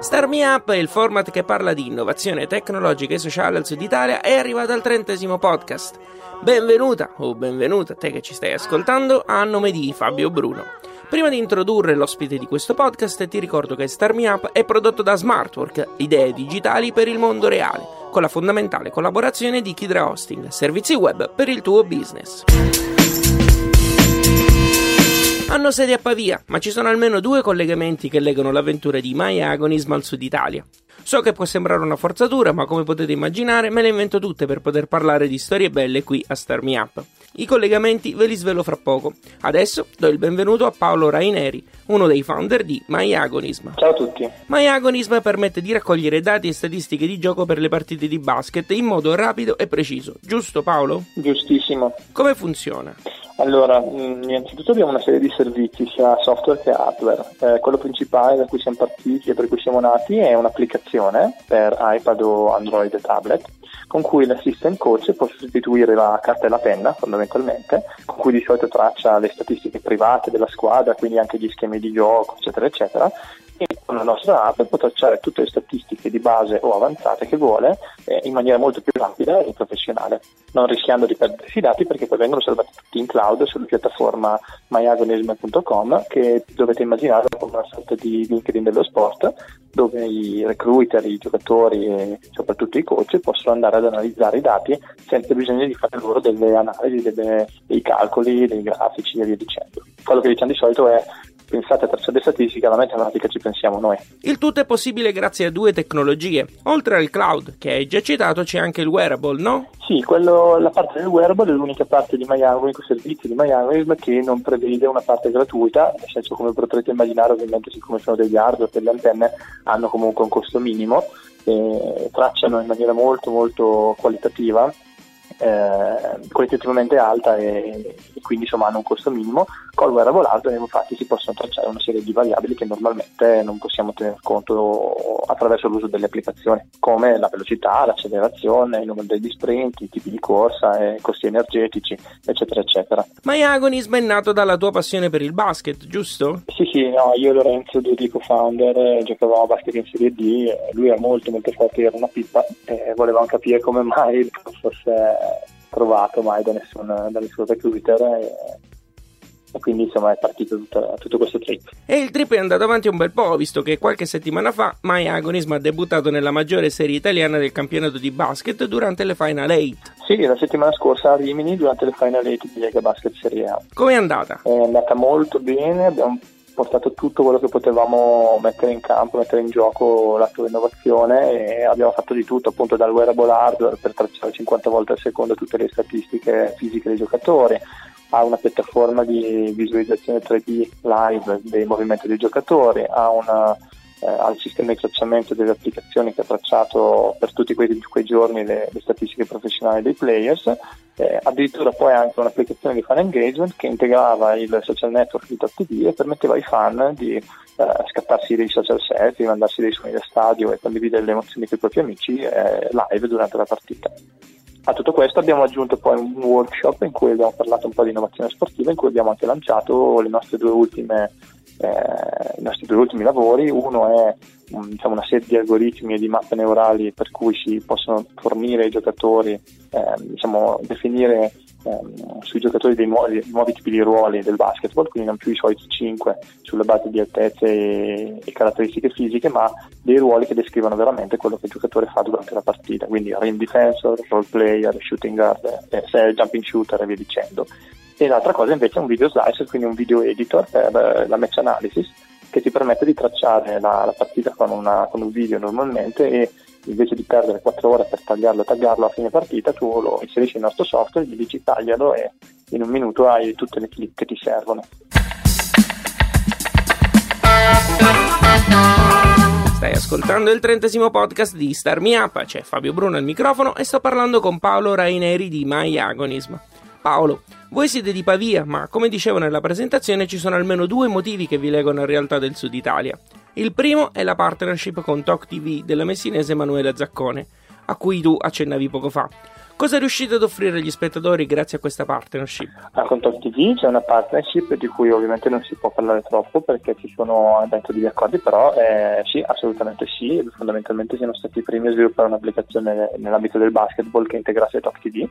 Star Me Up il format che parla di innovazione tecnologica e sociale al sud Italia è arrivato al trentesimo podcast. Benvenuta o benvenuta a te che ci stai ascoltando a nome di Fabio Bruno. Prima di introdurre l'ospite di questo podcast ti ricordo che Star Me Up è prodotto da Smartwork, idee digitali per il mondo reale, con la fondamentale collaborazione di Kidra Hosting, servizi web per il tuo business. Hanno sede a Pavia, ma ci sono almeno due collegamenti che legano l'avventura di Maya Agonism al sud Italia. So che può sembrare una forzatura, ma come potete immaginare me le invento tutte per poter parlare di storie belle qui a Star Me Up. I collegamenti ve li svelo fra poco. Adesso do il benvenuto a Paolo Raineri, uno dei founder di MyAgonism. Ciao a tutti. MyAgonism permette di raccogliere dati e statistiche di gioco per le partite di basket in modo rapido e preciso. Giusto Paolo? Giustissimo. Come funziona? Allora, mh, innanzitutto abbiamo una serie di servizi sia software che hardware. Eh, quello principale da cui siamo partiti e per cui siamo nati è un'applicazione per iPad o Android e tablet con cui l'assistant coach può sostituire la carta e la penna fondamentalmente, con cui di solito traccia le statistiche private della squadra, quindi anche gli schemi di gioco, eccetera, eccetera, e con la nostra app può tracciare tutte le statistiche di base o avanzate che vuole eh, in maniera molto più rapida e professionale, non rischiando di perdersi i dati perché poi vengono salvati tutti in cloud sulla piattaforma myagonism.com che dovete immaginare come una sorta di LinkedIn dello sport dove i recruiter, i giocatori e soprattutto i coach possono andare ad analizzare i dati senza bisogno di fare loro delle analisi, delle, dei calcoli, dei grafici e via dicendo. Quello che diciamo di solito è pensate a tracciare statistiche, alla matematica ci pensiamo noi. Il tutto è possibile grazie a due tecnologie. Oltre al cloud, che hai già citato, c'è anche il wearable, no? Sì, quello, la parte del wearable è l'unica parte di MyAngle, l'unico servizio di MyAngle che non prevede una parte gratuita, nel senso come potrete immaginare ovviamente siccome sono degli hardware per le antenne hanno comunque un costo minimo, e tracciano in maniera molto molto qualitativa eh, qualitativamente alta e, e, quindi insomma hanno un costo minimo. Col wearable hardware infatti si possono tracciare una serie di variabili che normalmente non possiamo tener conto attraverso l'uso delle applicazioni, come la velocità, l'accelerazione, il numero degli sprint, i tipi di corsa, i costi energetici, eccetera, eccetera. MyAgonism è nato dalla tua passione per il basket, giusto? Sì, sì, no, io e Lorenzo, due di co-founder, eh, giocavamo a basket in Serie D, lui era molto molto forte, era una pippa e volevamo capire come mai fosse trovato mai da nessun, da nessun recruiter e, e quindi insomma è partito tutto, tutto, questo trip. E il trip è andato avanti un bel po', visto che qualche settimana fa My Agonism ha debuttato nella maggiore serie italiana del campionato di basket durante le Final 8. Sì, la settimana scorsa a Rimini durante le Final 8 di Lega Basket Serie A. Come è andata? È andata molto bene, abbiamo portato tutto quello che potevamo mettere in campo, mettere in gioco la tua innovazione e abbiamo fatto di tutto appunto dal wearable hardware per tracciare 50 volte al secondo tutte le statistiche fisiche dei giocatori a una piattaforma di visualizzazione 3D live dei movimenti dei giocatori, a una eh, al sistema di tracciamento delle applicazioni che ha tracciato per tutti quei, quei giorni le, le, statistiche professionali dei players, eh, addirittura poi anche un'applicazione di fan engagement che integrava il social network di TV e permetteva ai fan di eh, scattarsi dei social selfie, mandarsi dei suoni da stadio e condividere le emozioni con i propri amici eh, live durante la partita. A tutto questo abbiamo aggiunto poi un workshop in cui abbiamo parlato un po' di innovazione sportiva, in cui abbiamo anche lanciato le nostre due ultime eh, i nostri due ultimi lavori. Uno è um, diciamo, una serie di algoritmi e di mappe neurali per cui si possono fornire ai giocatori, eh, diciamo, definire ehm, sui giocatori dei nuovi, nuovi, tipi di ruoli del basketball, quindi non più i soliti 5 sulla base di altezze e, e, caratteristiche fisiche, ma dei ruoli che descrivono veramente quello che il giocatore fa durante la partita, quindi rim defensor, role player, shooting guard, eh, jumping shooter e via dicendo e l'altra cosa invece è un video slicer, quindi un video editor per eh, la match analysis che ti permette di tracciare la, la partita con, una, con, un video normalmente e invece di perdere 4 ore per tagliarlo e taggarlo a fine partita tu lo inserisci nel nostro software, gli dici taglialo e in un minuto hai tutte le clip che ti servono. Stai ascoltando il trentesimo podcast di Star Me Up, c'è Fabio Bruno al microfono e sto parlando con Paolo Raineri di My Agonism. Paolo, voi siete di Pavia, ma come dicevo nella presentazione ci sono almeno due motivi che vi legano a realtà del Sud Italia. Il primo è la partnership con Talk TV della messinese Emanuela Zaccone, a cui tu accennavi poco fa. Cosa riuscite ad offrire agli spettatori grazie a questa partnership? Ah, con Talk TV c'è una partnership di cui ovviamente non si può parlare troppo perché ci sono dentro degli accordi, però eh, sì, assolutamente sì. Fondamentalmente siamo stati i primi a sviluppare un'applicazione nell'ambito del basketball che integrasse Talk TV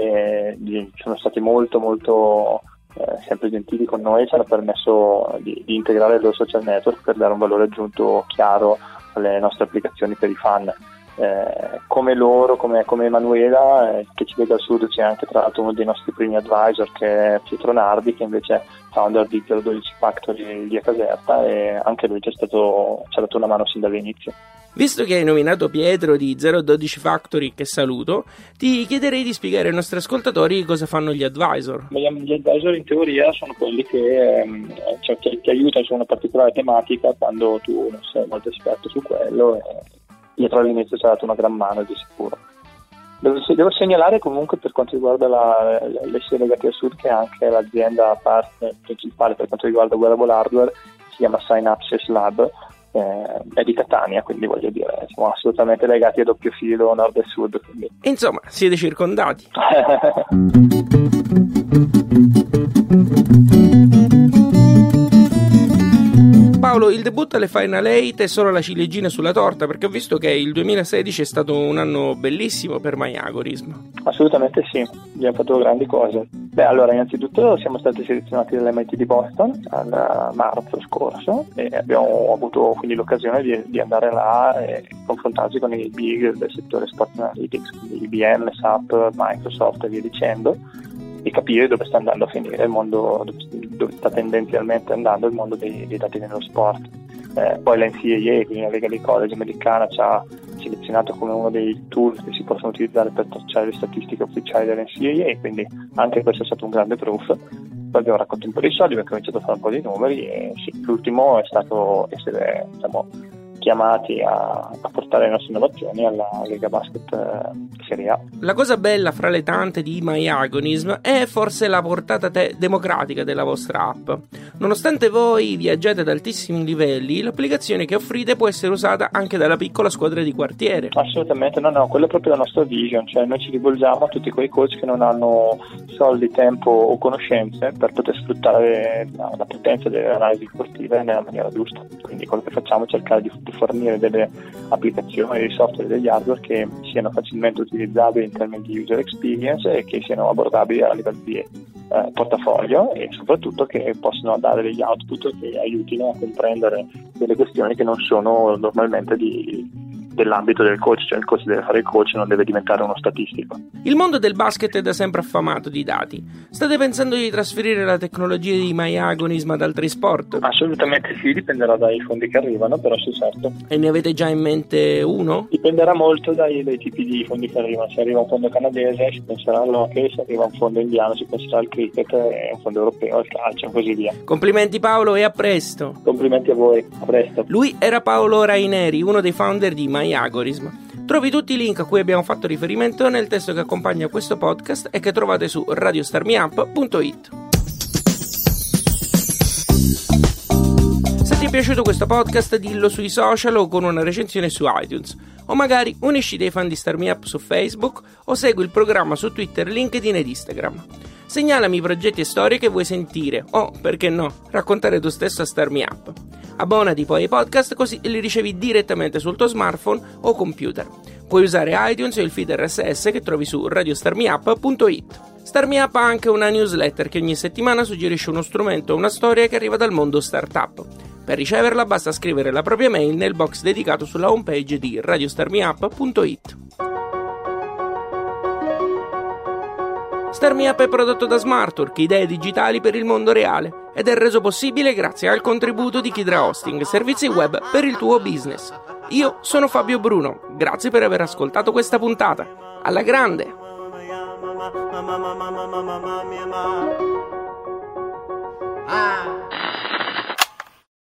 e sono stati molto molto eh, sempre gentili con noi, ci hanno permesso di, di integrare il loro social network per dare un valore aggiunto chiaro alle nostre applicazioni per i fan eh, come loro, come, come Emanuela, eh, che ci vede al sud c'è anche tra l'altro uno dei nostri primi advisor che è Pietro Nardi, che invece è founder di 012 Factory di a Caserta e anche lui ci, ha dato una mano sin dall'inizio. Visto che hai nominato Pietro di 012 Factory, che saluto, ti chiederei di spiegare ai nostri ascoltatori cosa fanno gli advisor. Gli advisor in teoria sono quelli che, ehm, cioè, che ti aiutano su una particolare tematica quando tu non sei molto esperto su quello e dietro all'inizio dato una gran mano di sicuro. Devo, segnalare comunque per quanto riguarda la, le scie legate sud che anche l'azienda partner principale per quanto riguarda wearable hardware si chiama Synapses Lab, eh, è di Catania, quindi voglio dire, siamo assolutamente legati a doppio filo nord e sud. Quindi. Insomma, siete circondati. Paolo, il debutto alle Final 8 è solo la ciliegina sulla torta perché ho visto che il 2016 è stato un anno bellissimo per MyAgorism. Assolutamente sì, abbiamo fatto grandi cose. Beh, allora, innanzitutto siamo stati selezionati dall'MIT di Boston al marzo scorso e abbiamo avuto quindi l'occasione di, di andare là e confrontarci con i big del settore Sport Analytics, quindi IBM, SAP, Microsoft e via dicendo e capire dove sta andando a finire il mondo, dove sta tendenzialmente andando il mondo dei, dei dati nello sport. Eh, poi la NCAA, quindi la Lega dei College americana, ci ha selezionato come uno dei tool che si possono utilizzare per tracciare le statistiche ufficiali dell'NCAA, quindi anche questo è stato un grande proof. Poi abbiamo raccolto un po' di soldi, abbiamo cominciato a fare un po' di numeri e sì, l'ultimo è stato essere diciamo, chiamati a, a, portare le nostre innovazioni alla Lega Basket eh, Serie A. La cosa bella fra le tante di MyAgonism è forse la portata te- democratica della vostra app. Nonostante voi viaggiate ad altissimi livelli, l'applicazione che offrite può essere usata anche dalla piccola squadra di quartiere. Assolutamente, no, no, quella è proprio la nostra vision, cioè noi ci rivolgiamo a tutti quei coach che non hanno soldi, tempo o conoscenze per poter sfruttare la, la potenza delle analisi sportive nella maniera giusta. Quindi quello che facciamo è cercare di di fornire delle applicazioni, dei software, degli hardware che siano facilmente utilizzabili in termini di user experience e che siano abbordabili a livello di eh, portafoglio e soprattutto che possano dare degli output che aiutino a comprendere delle questioni che non sono normalmente di dell'ambito del coach, cioè il coach deve fare il coach, non deve diventare uno statistico. Il mondo del basket è da sempre affamato di dati. State pensando di trasferire la tecnologia di MyAgonism ad altri sport? Assolutamente sì, dipenderà dai fondi che arrivano, però sì certo. E ne avete già in mente uno? Dipenderà molto dai, dai tipi di fondi che arrivano. Se arriva un fondo canadese si penserà all'hockey, se arriva un fondo indiano si penserà al cricket un fondo europeo al calcio e così via. Complimenti Paolo e a presto. Complimenti a voi, a presto. Lui era Paolo Raineri, uno dei founder di MyAgonism MyAgorism. Trovi tutti i link a cui abbiamo fatto riferimento nel testo che accompagna questo podcast e che trovate su radiostarmiup.it. Se ti è piaciuto questo podcast dillo sui social o con una recensione su iTunes o magari unisci dei fan di Starmi Up su Facebook o segui il programma su Twitter, LinkedIn ed Instagram. Segnalami i progetti e storie che vuoi sentire o, perché no, raccontare tu stesso a Starmi Up. Abbonati poi ai podcast così li ricevi direttamente sul tuo smartphone o computer. Puoi usare iTunes o il feed RSS che trovi su radiostarmiup.it. StarMeUp ha anche una newsletter che ogni settimana suggerisce uno strumento o una storia che arriva dal mondo startup. Per riceverla basta scrivere la propria mail nel box dedicato sulla homepage di radiostarmiup.it. StarMeUp è prodotto da Smartwork, idee digitali per il mondo reale, ed è reso possibile grazie al contributo di Kidra Hosting, servizi web per il tuo business. Io sono Fabio Bruno, grazie per aver ascoltato questa puntata. Alla grande! Ah.